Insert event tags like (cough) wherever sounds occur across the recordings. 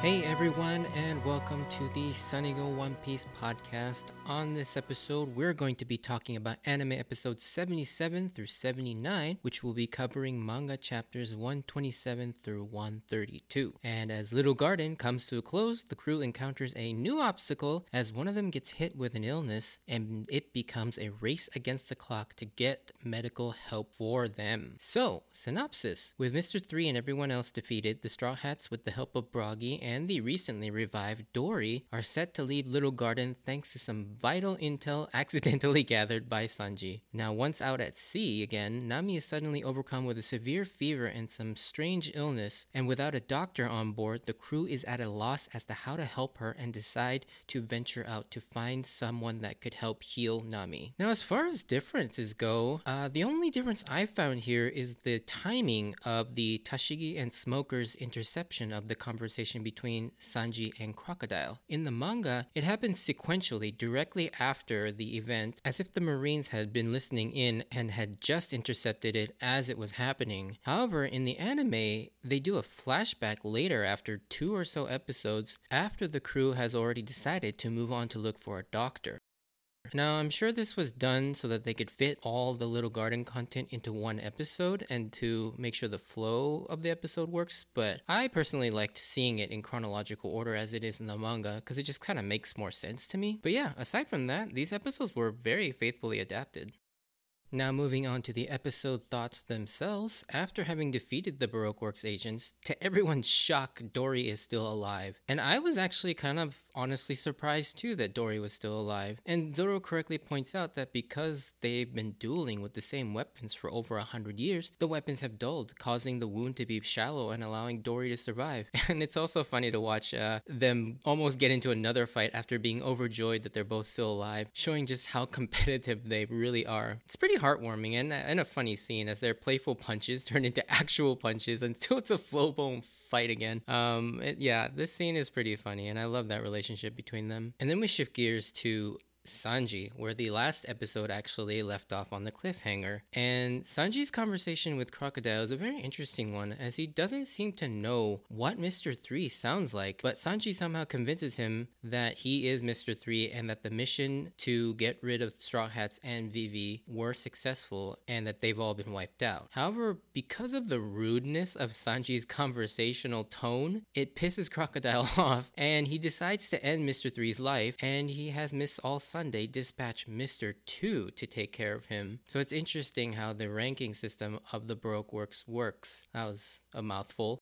Hey everyone, and welcome to the Sunny Go One Piece podcast. On this episode, we're going to be talking about anime episodes 77 through 79, which will be covering manga chapters 127 through 132. And as Little Garden comes to a close, the crew encounters a new obstacle as one of them gets hit with an illness, and it becomes a race against the clock to get medical help for them. So, synopsis With Mr. 3 and everyone else defeated, the Straw Hats, with the help of Broggy and the recently revived Dory are set to leave Little Garden thanks to some vital intel (laughs) accidentally gathered by Sanji. Now, once out at sea again, Nami is suddenly overcome with a severe fever and some strange illness, and without a doctor on board, the crew is at a loss as to how to help her and decide to venture out to find someone that could help heal Nami. Now, as far as differences go, uh, the only difference I found here is the timing of the Tashigi and Smoker's interception of the conversation between between Sanji and Crocodile. In the manga, it happens sequentially directly after the event, as if the Marines had been listening in and had just intercepted it as it was happening. However, in the anime, they do a flashback later after two or so episodes after the crew has already decided to move on to look for a doctor. Now, I'm sure this was done so that they could fit all the Little Garden content into one episode and to make sure the flow of the episode works, but I personally liked seeing it in chronological order as it is in the manga because it just kind of makes more sense to me. But yeah, aside from that, these episodes were very faithfully adapted. Now, moving on to the episode thoughts themselves. After having defeated the Baroque Works agents, to everyone's (laughs) shock, Dory is still alive. And I was actually kind of honestly surprised too that Dory was still alive. And Zoro correctly points out that because they've been dueling with the same weapons for over a hundred years, the weapons have dulled, causing the wound to be shallow and allowing Dory to survive. (laughs) And it's also funny to watch uh, them almost get into another fight after being overjoyed that they're both still alive, showing just how (laughs) competitive they really are. It's pretty heartwarming and, and a funny scene as their playful punches (laughs) turn into actual punches until (laughs) it's a flow bone fight again. Um, it, yeah, this scene is pretty funny, and I love that relationship between them. And then we shift gears to Sanji, where the last episode actually left off on the cliffhanger. And Sanji's conversation with Crocodile is a very interesting one, as he doesn't seem to know what Mr. 3 sounds like, but Sanji somehow convinces him that he is Mr. 3 and that the mission to get rid of Straw Hats and Vivi were successful and that they've all been wiped out. However, because of the rudeness of Sanji's conversational tone, it pisses Crocodile (laughs) off and he decides to end Mr. 3's life and he has Miss All Sunday dispatch Mr. 2 to take care of him. So it's interesting how the ranking system of the Baroque Works works. That was a mouthful.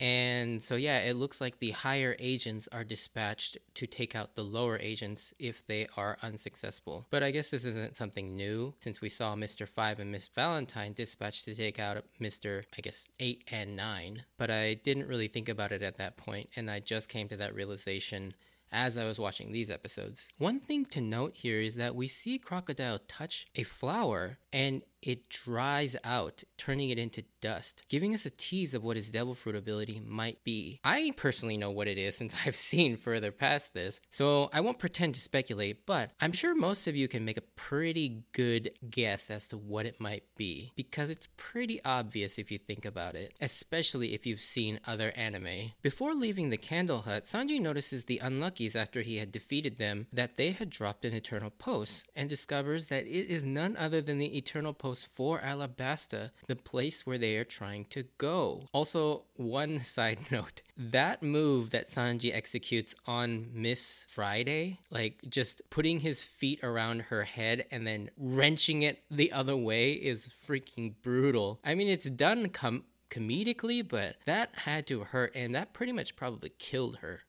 And so, yeah, it looks like the higher agents are dispatched to take out the lower agents if they are unsuccessful. But I guess this isn't something new since we saw Mr. 5 and Miss Valentine dispatched to take out Mr. I guess 8 and 9. But I didn't really think about it at that point, and I just came to that realization as I was watching these episodes. One thing to note here is that we see Crocodile touch a flower and it dries out, turning it into dust, giving us a tease of what his devil fruit ability might be. I personally know what it is since (laughs) I've seen further past this, so I won't pretend to speculate, but I'm sure most of you can make a pretty good guess as to what it might be, because it's pretty obvious if you think about it, especially if you've seen other anime. Before leaving the Candle Hut, Sanji notices the Unluckies after he had defeated them that they had dropped an Eternal Post, and discovers that it is none other than the Eternal Post for Alabasta, the place where they are trying to go. Also, one (laughs) side note that move that Sanji executes on Miss Friday, like just putting his feet around her head and then wrenching it the other way, is freaking brutal. I mean, it's done com- comedically, but that had to hurt, and that pretty much probably killed her.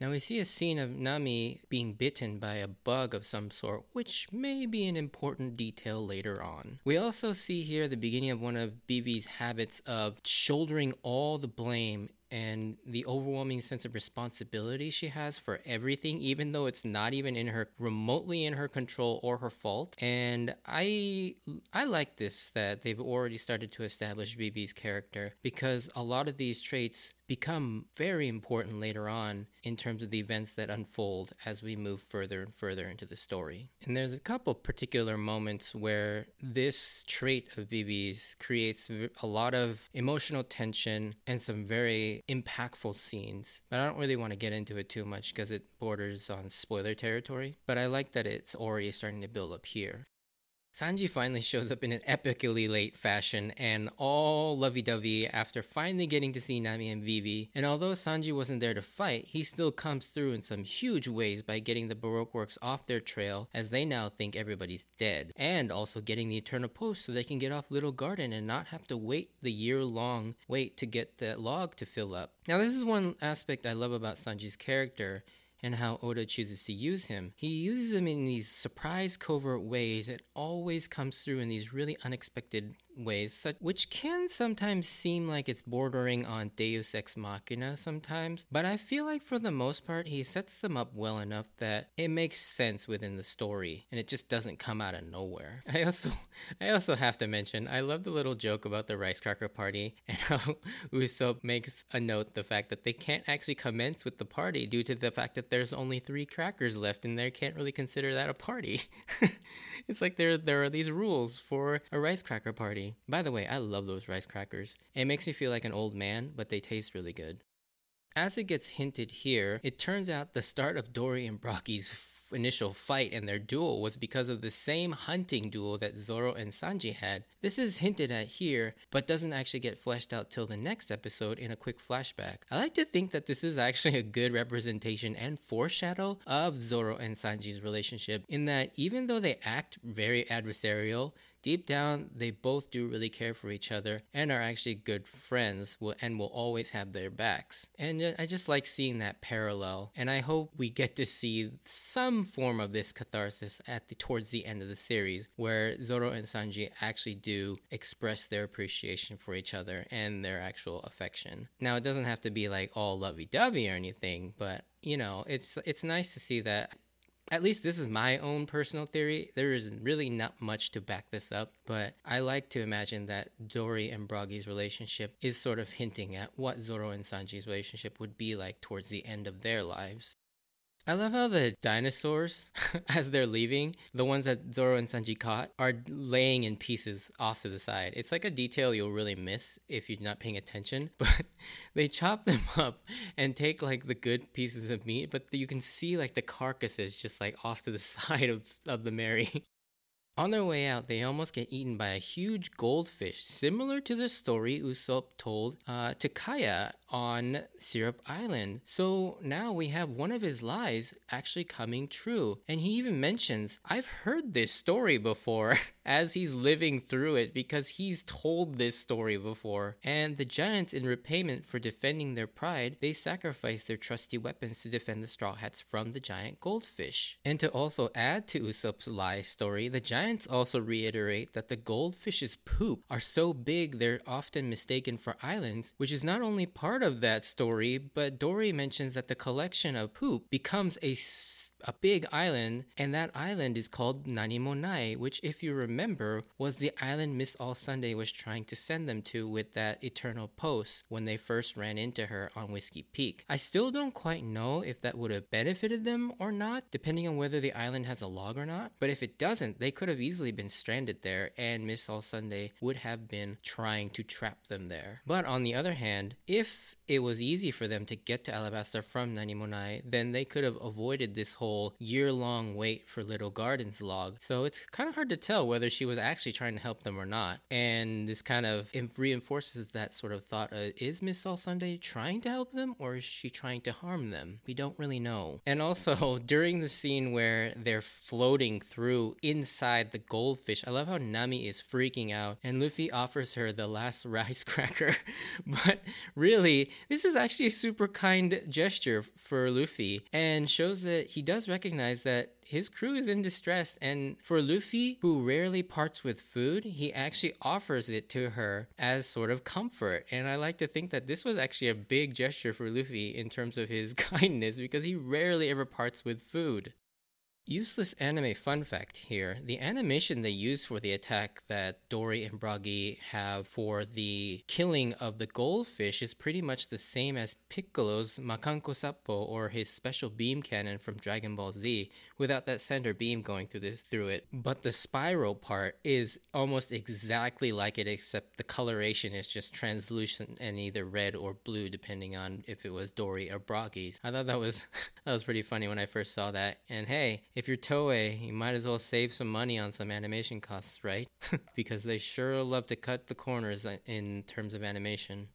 Now we see a scene of Nami being bitten by a bug of some sort, which may be an important detail later on. We also see here the beginning of one of Vivi's habits of shouldering all the blame and the overwhelming sense of responsibility she has for everything even though it's not even in her remotely in her control or her fault and i i like this that they've already started to establish Vivi's character because a lot of these traits become very important later on in terms of the events that unfold as we move further and further into the story. And there's a couple particular moments where this trait of Vivi's creates a lot of emotional tension and some very impactful scenes. But I don't really want to get into it too much because it borders on spoiler territory. But I like that it's already starting to build up here. Sanji finally shows up in an epically late fashion and all lovey dovey after finally getting to see Nami and Vivi. And although Sanji wasn't there to fight, he still comes through in some huge ways by getting the Baroque works off their trail as they now think everybody's dead. And also getting the Eternal Post so they can get off Little Garden and not have to wait the year long wait to get the log to fill up. Now, this is one aspect I love about Sanji's character and how Oda chooses to use him. He uses him in these surprise, covert ways. It always comes through in these really unexpected ways, such, which can sometimes seem like it's bordering on Deus Ex Machina sometimes, but I feel like for the most part, he sets them up well enough that it makes sense within the story, and it just doesn't come out of nowhere. (laughs) I also, I also have to mention, I love the little joke about the rice cracker party (laughs) and how Usopp makes a note the fact that they can't actually commence with the party due to the fact that there's only three crackers left, and they can't really consider that a party. (laughs) it's like there, there are these rules for a rice cracker party. By the way, I love those rice crackers. It makes me feel like an old man, but they taste really good. As it gets hinted here, it turns out the start of Dory and Broggy's initial fight and their duel was because of the same hunting duel that Zoro and Sanji had. This is hinted at here, but doesn't actually get fleshed out till the next episode in a quick flashback. I like to think that this is actually a good representation and foreshadow of Zoro and Sanji's relationship, in that even though they act very adversarial, deep down, they both do really care for each other and are actually good friends and will always have their backs. And I just like seeing that parallel. And I hope we get to see some form of this catharsis at the towards the end of the series, where Zoro and Sanji actually do express their appreciation for each other and their actual affection. Now, it doesn't have to be like all lovey-dovey or anything, but you know, it's it's nice to see that at least this is my own personal theory. There is really not much to back this up, but I like to imagine that Dory and Broggy's relationship is sort of hinting at what Zoro and Sanji's relationship would be like towards the end of their lives. I love how the dinosaurs, (laughs) as they're leaving, the ones that Zoro and Sanji caught, are laying in pieces off to the side. It's like a detail you'll really miss if you're not paying attention. (laughs) But they chop them up and take like the good pieces of meat, but you can see like the carcasses just like off to the (laughs) side of, of the Merry. On their way out, they almost get eaten by a huge goldfish, similar to the story Usopp told uh, to Kaya on Syrup Island. So now we have one of his lies actually coming true. And he even mentions, I've heard this story before (laughs) as he's living through it because he's told this story before. And the giants, in repayment for defending their pride, they sacrifice their trusty weapons to defend the Straw Hats from the giant goldfish. And to also add to Usopp's lie story, the giants also reiterate that the goldfish's poop are so big they're often mistaken for islands, which is not only part part of that story, but Dory mentions that the collection of poop becomes a a big island, and that island is called Nanimonai, which, if you remember, was the island Miss All Sunday was trying to send them to with that Eternal Post when they first ran into her on Whiskey Peak. I still don't quite know if that would have benefited them or not, depending on whether the island has a log or not, but if it doesn't, they could have easily been stranded there, and Miss All Sunday would have been trying to trap them there. But on the other hand, if it was easy for them to get to Alabasta from Nanimonai, then they could have avoided this whole year long wait for Little Gardens log. So it's kind of hard to tell whether she was actually trying to help them or not. And this kind of reinforces that sort of thought uh, is Miss All Sunday trying to help them or is she trying to harm them? We don't really know. And also, (laughs) during the scene where they're floating through inside the goldfish, I love how Nami is freaking out and Luffy offers her the last (laughs) rice cracker. (laughs) but really, this is actually a super kind gesture for Luffy and shows that he does recognize that his crew is in distress. And for Luffy, who rarely parts with food, he actually offers it to her as sort of comfort. And I like to think that this was actually a big gesture for Luffy in terms of his (laughs) kindness because he rarely ever parts with food. Useless anime fun fact here. The animation they use for the attack that Dory and Broggy have for the killing of the goldfish is pretty much the same as Piccolo's Makanko Sappo or his special beam cannon from Dragon Ball Z without that center beam going through this through it. But the spiral part is almost exactly like it except the coloration is just translucent and either red or blue depending on if it was Dory or Broggy's. I thought that was (laughs) that was pretty funny when I first saw that. And hey, if you're Toei, you might as well save some money on some animation costs, right? (laughs) because they sure love to cut the corners in terms of animation.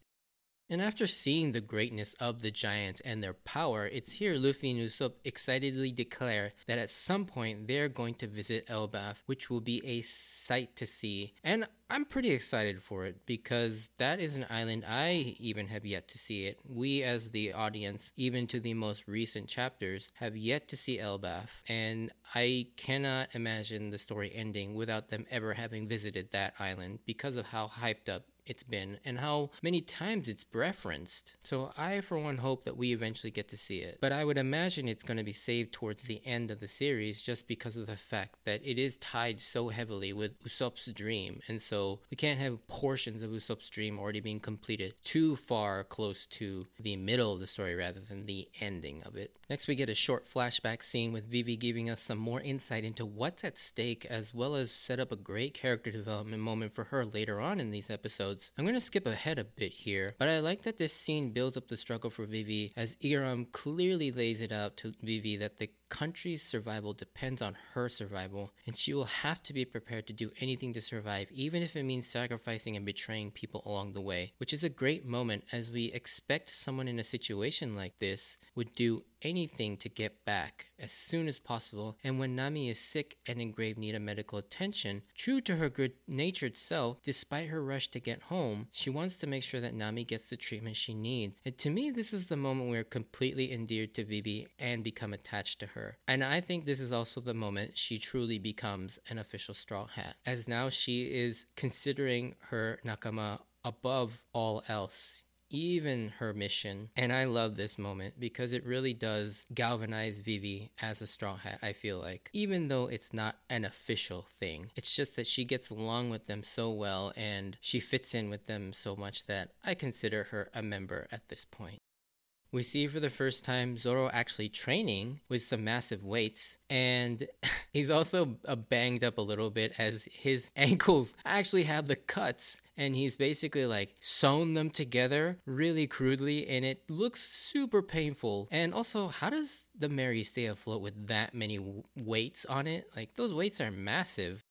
And after seeing the greatness of the giants and their power, it's here Luffy and Usopp excitedly declare that at some point they're going to visit Elbaf, which will be a sight to see. And I'm pretty excited for it because that is an island I even have yet to see it. We, as the audience, even to the most recent chapters, have yet to see Elbaf, and I cannot imagine the story ending without them ever having visited that island because of how hyped up it's been and how many times it's referenced. So I, for one, hope that we eventually get to see it. But I would imagine it's going to be saved towards the end of the series just because of the fact that it is tied so heavily with Usopp's dream. And so we can't have portions of Usopp's dream already being completed too far close to the middle of the story rather than the ending of it. Next, we get a short flashback scene with Vivi giving us some more insight into what's at stake as well as set up a great character development moment for her later on in these episodes episodes. I'm going to skip ahead a bit here, but I like that this scene builds up the struggle for Vivi as Igaram clearly lays it out to Vivi that the country's survival depends on her survival, and she will have to be prepared to do anything to survive, even if it means sacrificing and betraying people along the way, which is a great moment as we expect someone in a situation like this would do anything to get back as soon as possible. And when Nami is sick and in grave need of medical attention, true to her good natured self, despite her rush to get home, she wants to make sure that Nami gets the treatment she needs. And to me, this is the moment we are completely endeared to Vivi and become attached to her. And I think this is also the moment she truly becomes an official Straw Hat, as now she is considering her Nakama above all else even her mission. And I love this moment because it really does galvanize Vivi as a Straw Hat, I feel like. Even though it's not an official thing, it's just that she gets along with them so well and she fits in with them so much that I consider her a member at this point. We see for the first time Zoro actually training with some massive weights, and (laughs) he's also uh, banged up a little bit as his (laughs) ankles actually have the cuts and he's basically like sewn them together really crudely and it looks super painful. And also how does the Merry stay afloat with that many weights on it? Like those weights are massive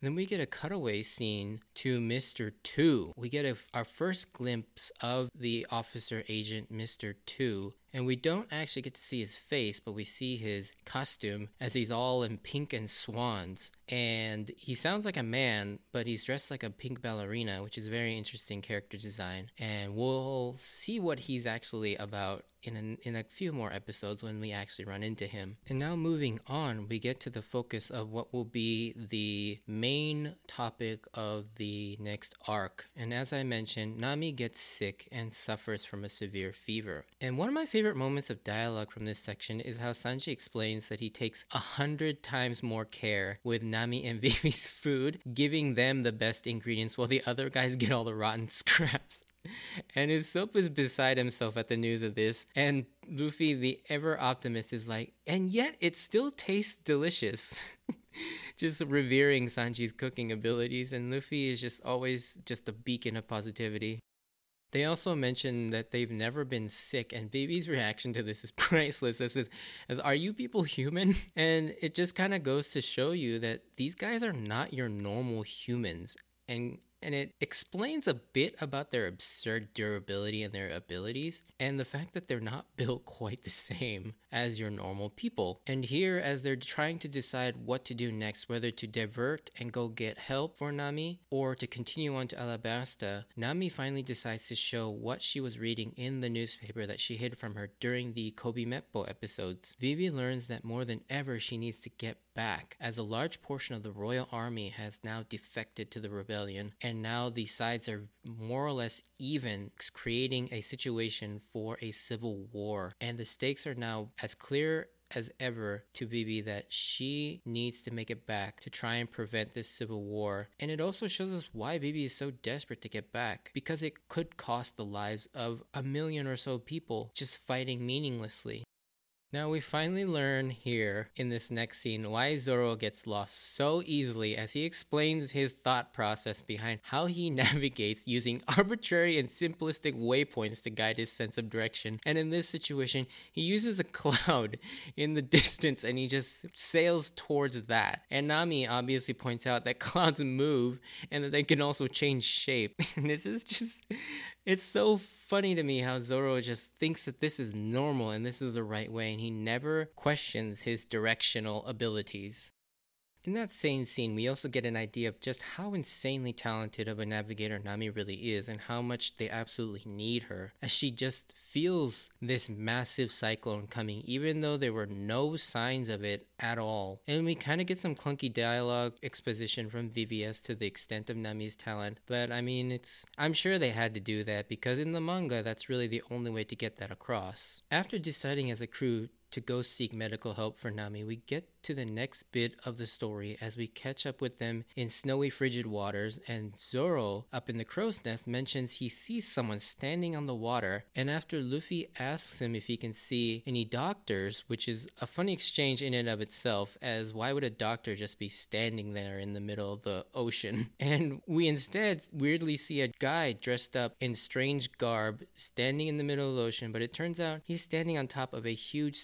then we get a cutaway scene to Mr. Two. We get a, our first glimpse of the officer agent Mr. Two and we don't actually get to see his face, but we see his costume as he's all in pink and swans. And he sounds like a man, but he's dressed like a pink ballerina, which is a very interesting character design. And we'll see what he's actually about in a, in a few more episodes when we actually run into him. And now moving on, we get to the focus of what will be the main topic of the next arc. And as I mentioned, Nami gets sick and suffers from a severe fever. And one of my favorite favorite moments of dialogue from this section is how Sanji explains that he takes a hundred times more care with Nami and (laughs) Vivi's food, giving them the best ingredients while the other guys get all the rotten (laughs) scraps. And his Usopp is beside himself at the news of this, and Luffy, the ever optimist, is like, and yet it still tastes delicious. (laughs) just revering Sanji's cooking abilities, and Luffy is just always just a beacon of positivity. They also mention that they've never been sick, and Vivi's reaction to this is (laughs) priceless. This is, as are you people human? (laughs) And it just kind of goes to show you that these guys are not your normal humans. And and it explains a bit about their absurd durability and their abilities, and the fact that they're not (laughs) built quite the same as your normal people. And here, as they're trying to decide what to do next, whether to divert and go get help for Nami or to continue on to Alabasta, Nami finally decides to show what she was reading in the newspaper that she hid from her during the Koby Meppo episodes. Vivi learns that more than ever she needs to get back, as a large portion of the royal army has now defected to the rebellion, and now the sides are more or less even, creating a situation for a civil war. And the stakes are now as clear as ever to Vivi that she needs to make it back to try and prevent this civil war. And it also shows us why Vivi is so desperate to get back because it could cost the lives of a million or so people just fighting meaninglessly. Now we finally learn here in this next scene why Zoro gets lost so easily as he explains his thought process behind how he (laughs) navigates using arbitrary and simplistic waypoints to guide his sense of direction. And in this situation, he uses a (laughs) cloud in the distance and he just sails towards that. And Nami obviously points out that (laughs) clouds move and that they can also change shape. And this is just it's so funny to me how Zoro just thinks that this is normal and this is the right way, and he never questions his directional abilities. In that same scene, we also get an idea of just how insanely talented of a navigator Nami really is and how much they absolutely need her, as she just feels this massive cyclone coming, even though there were no signs of it at all. And we kind of get some clunky dialogue exposition from VVS to the extent of Nami's talent, but I mean, it's I'm sure they had to do that because in the manga, that's really the only way to get that across. After deciding as a crew to go seek medical help for Nami, we get to the next bit of the story as we catch up with them in snowy, frigid waters. And Zoro, up in the crow's nest, mentions he sees someone standing on the water. And after Luffy asks him if he can see any doctors, which is a funny exchange in and of itself, as why would a doctor just be standing there in the middle of the ocean? (laughs) And we instead weirdly see a guy dressed up in strange garb standing in the middle of the ocean, but it turns out he's standing on top of a huge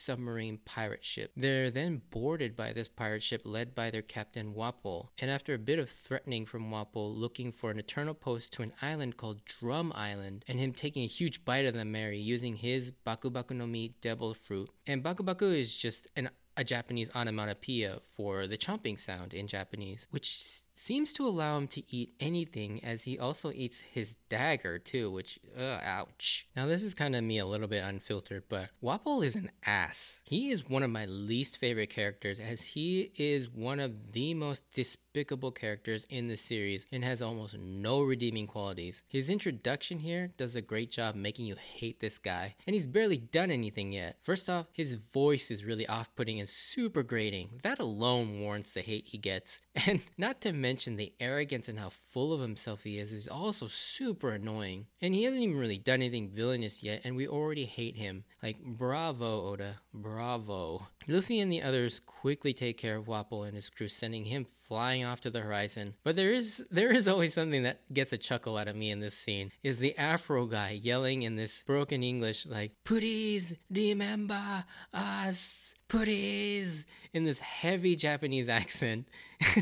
pirate ship. They're then boarded by this pirate ship led by their captain Wapol, and after a bit of threatening from Wapol looking for an eternal post to an island called Drum Island, and him taking a huge bite of the Merry using his Baku Baku no Mi devil fruit. And Baku Baku is just an a Japanese onomatopoeia for the chomping sound in Japanese, which seems to allow him to eat anything as he also eats his dagger too, which, uh, ouch. Now, this is kind of me a little bit unfiltered, but Wapol is an ass. He is one of my least favorite characters as he is one of the most despicable characters in the series and has almost no redeeming qualities. His introduction here does a great job making you hate this guy, and he's barely done anything yet. First off, his voice is really off putting and super grating. That alone warrants the hate he gets. (laughs) And not to mention the arrogance and how full of himself he is is also super annoying. And he hasn't even really done anything villainous yet, and we already hate him. Like, bravo, Oda. Bravo. Luffy and the others quickly take care of Wapol and his crew, sending him flying off to the horizon. But there is there is always something that gets a chuckle out of me in this scene. Is the Afro guy yelling in this broken English like, "Please remember us." Please, in this heavy Japanese accent.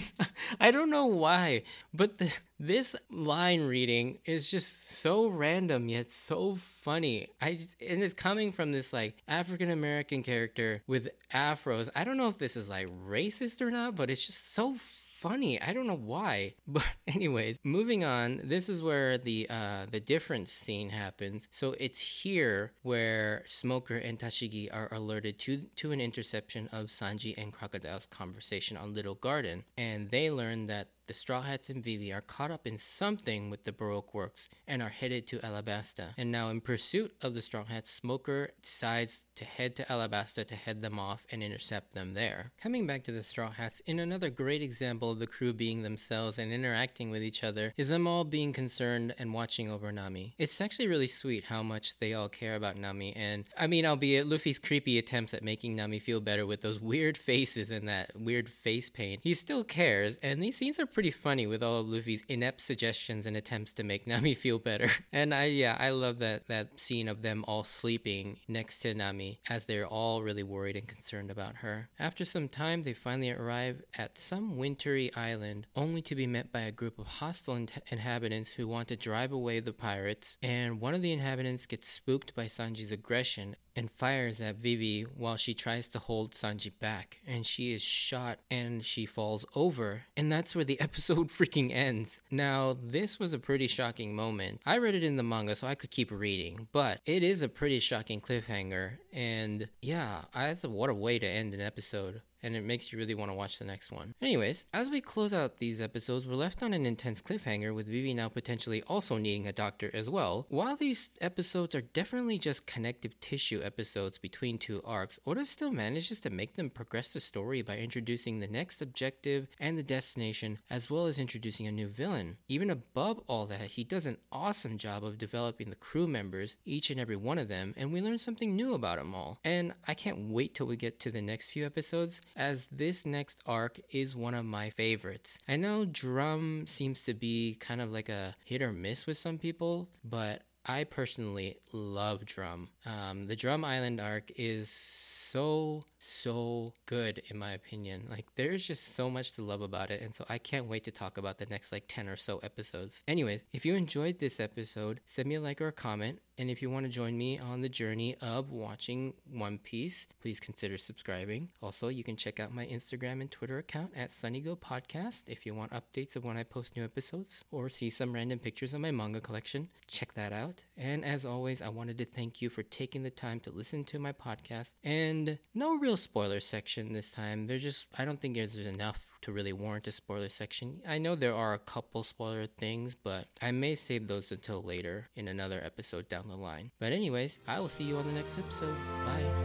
(laughs) I don't know why, but the, this line reading is just so random yet so funny. I just, and it's coming from this like African American character with afros. I don't know if this is like racist or not, but it's just so funny. I don't know why. (laughs) But anyways, moving on. This is where the uh the different scene happens. So it's here where Smoker and Tashigi are alerted to to an interception of Sanji and Crocodile's conversation on Little Garden, and they learn that the Straw Hats and Vivi are caught up in something with the Baroque works and are headed to Alabasta. And now, in pursuit of the Straw Hats, Smoker decides to head to Alabasta to head them off and intercept them there. Coming back to the Straw Hats, in another great example of the crew being themselves and interacting with each other, is them all being concerned and watching over Nami. It's actually really sweet how much they all care about Nami, and I mean, albeit Luffy's creepy attempts at making Nami feel better with those (laughs) weird faces and that weird face paint, he still cares, and these scenes are pretty funny with all of Luffy's inept suggestions and attempts to make (laughs) Nami feel better. And I yeah, I love that that scene of them all sleeping next to Nami as they're all really worried and concerned about her. After some time, they finally arrive at some wintry island, only to be met by a group of hostile in- inhabitants who want to drive away the pirates. And one of the inhabitants gets spooked by Sanji's aggression and fires at Vivi while she tries to hold Sanji back. And she is shot and she falls over. And that's where the (laughs) episode freaking ends. Now, this was a pretty shocking moment. I read it in the manga, so I could keep reading, but it is a pretty shocking cliffhanger. And yeah, I what a way to end an episode. And it makes you really want to watch the next one. Anyways, as we close out these episodes, we're left on an intense cliffhanger with Vivi now potentially also needing a doctor as well. While these episodes are definitely just connective tissue episodes between two arcs, Oda still manages to make them progress the story by introducing the next objective and the destination, as well as introducing a new villain. Even above all that, he does an awesome job of developing the crew members, each and every one of them, and we learn something new about them all. And I can't wait till we get to the next few episodes, as this next arc is one of my favorites. I know Drum seems to be kind of like a hit or miss with some people, but I personally love Drum. Um, the Drum Island arc is so so good in my opinion like there's just so much to love about it and so i can't wait to talk about the next like 10 or so episodes anyways if you enjoyed this episode send me a like or a comment and if you want to join me on the journey of watching One Piece, please consider subscribing. Also, you can check out my Instagram and Twitter account at SunnyGo Podcast if you want updates of when I post new episodes or see some random pictures of my manga collection. Check that out. And as always, I wanted to thank you for taking the time to listen to my podcast. And no real spoiler section this time. There's just, I don't think there's enough to really warrant a spoiler section. I know there are a couple spoiler things, but I may save those until later in another episode down the line. But, anyways, I will see you on the next episode. Bye.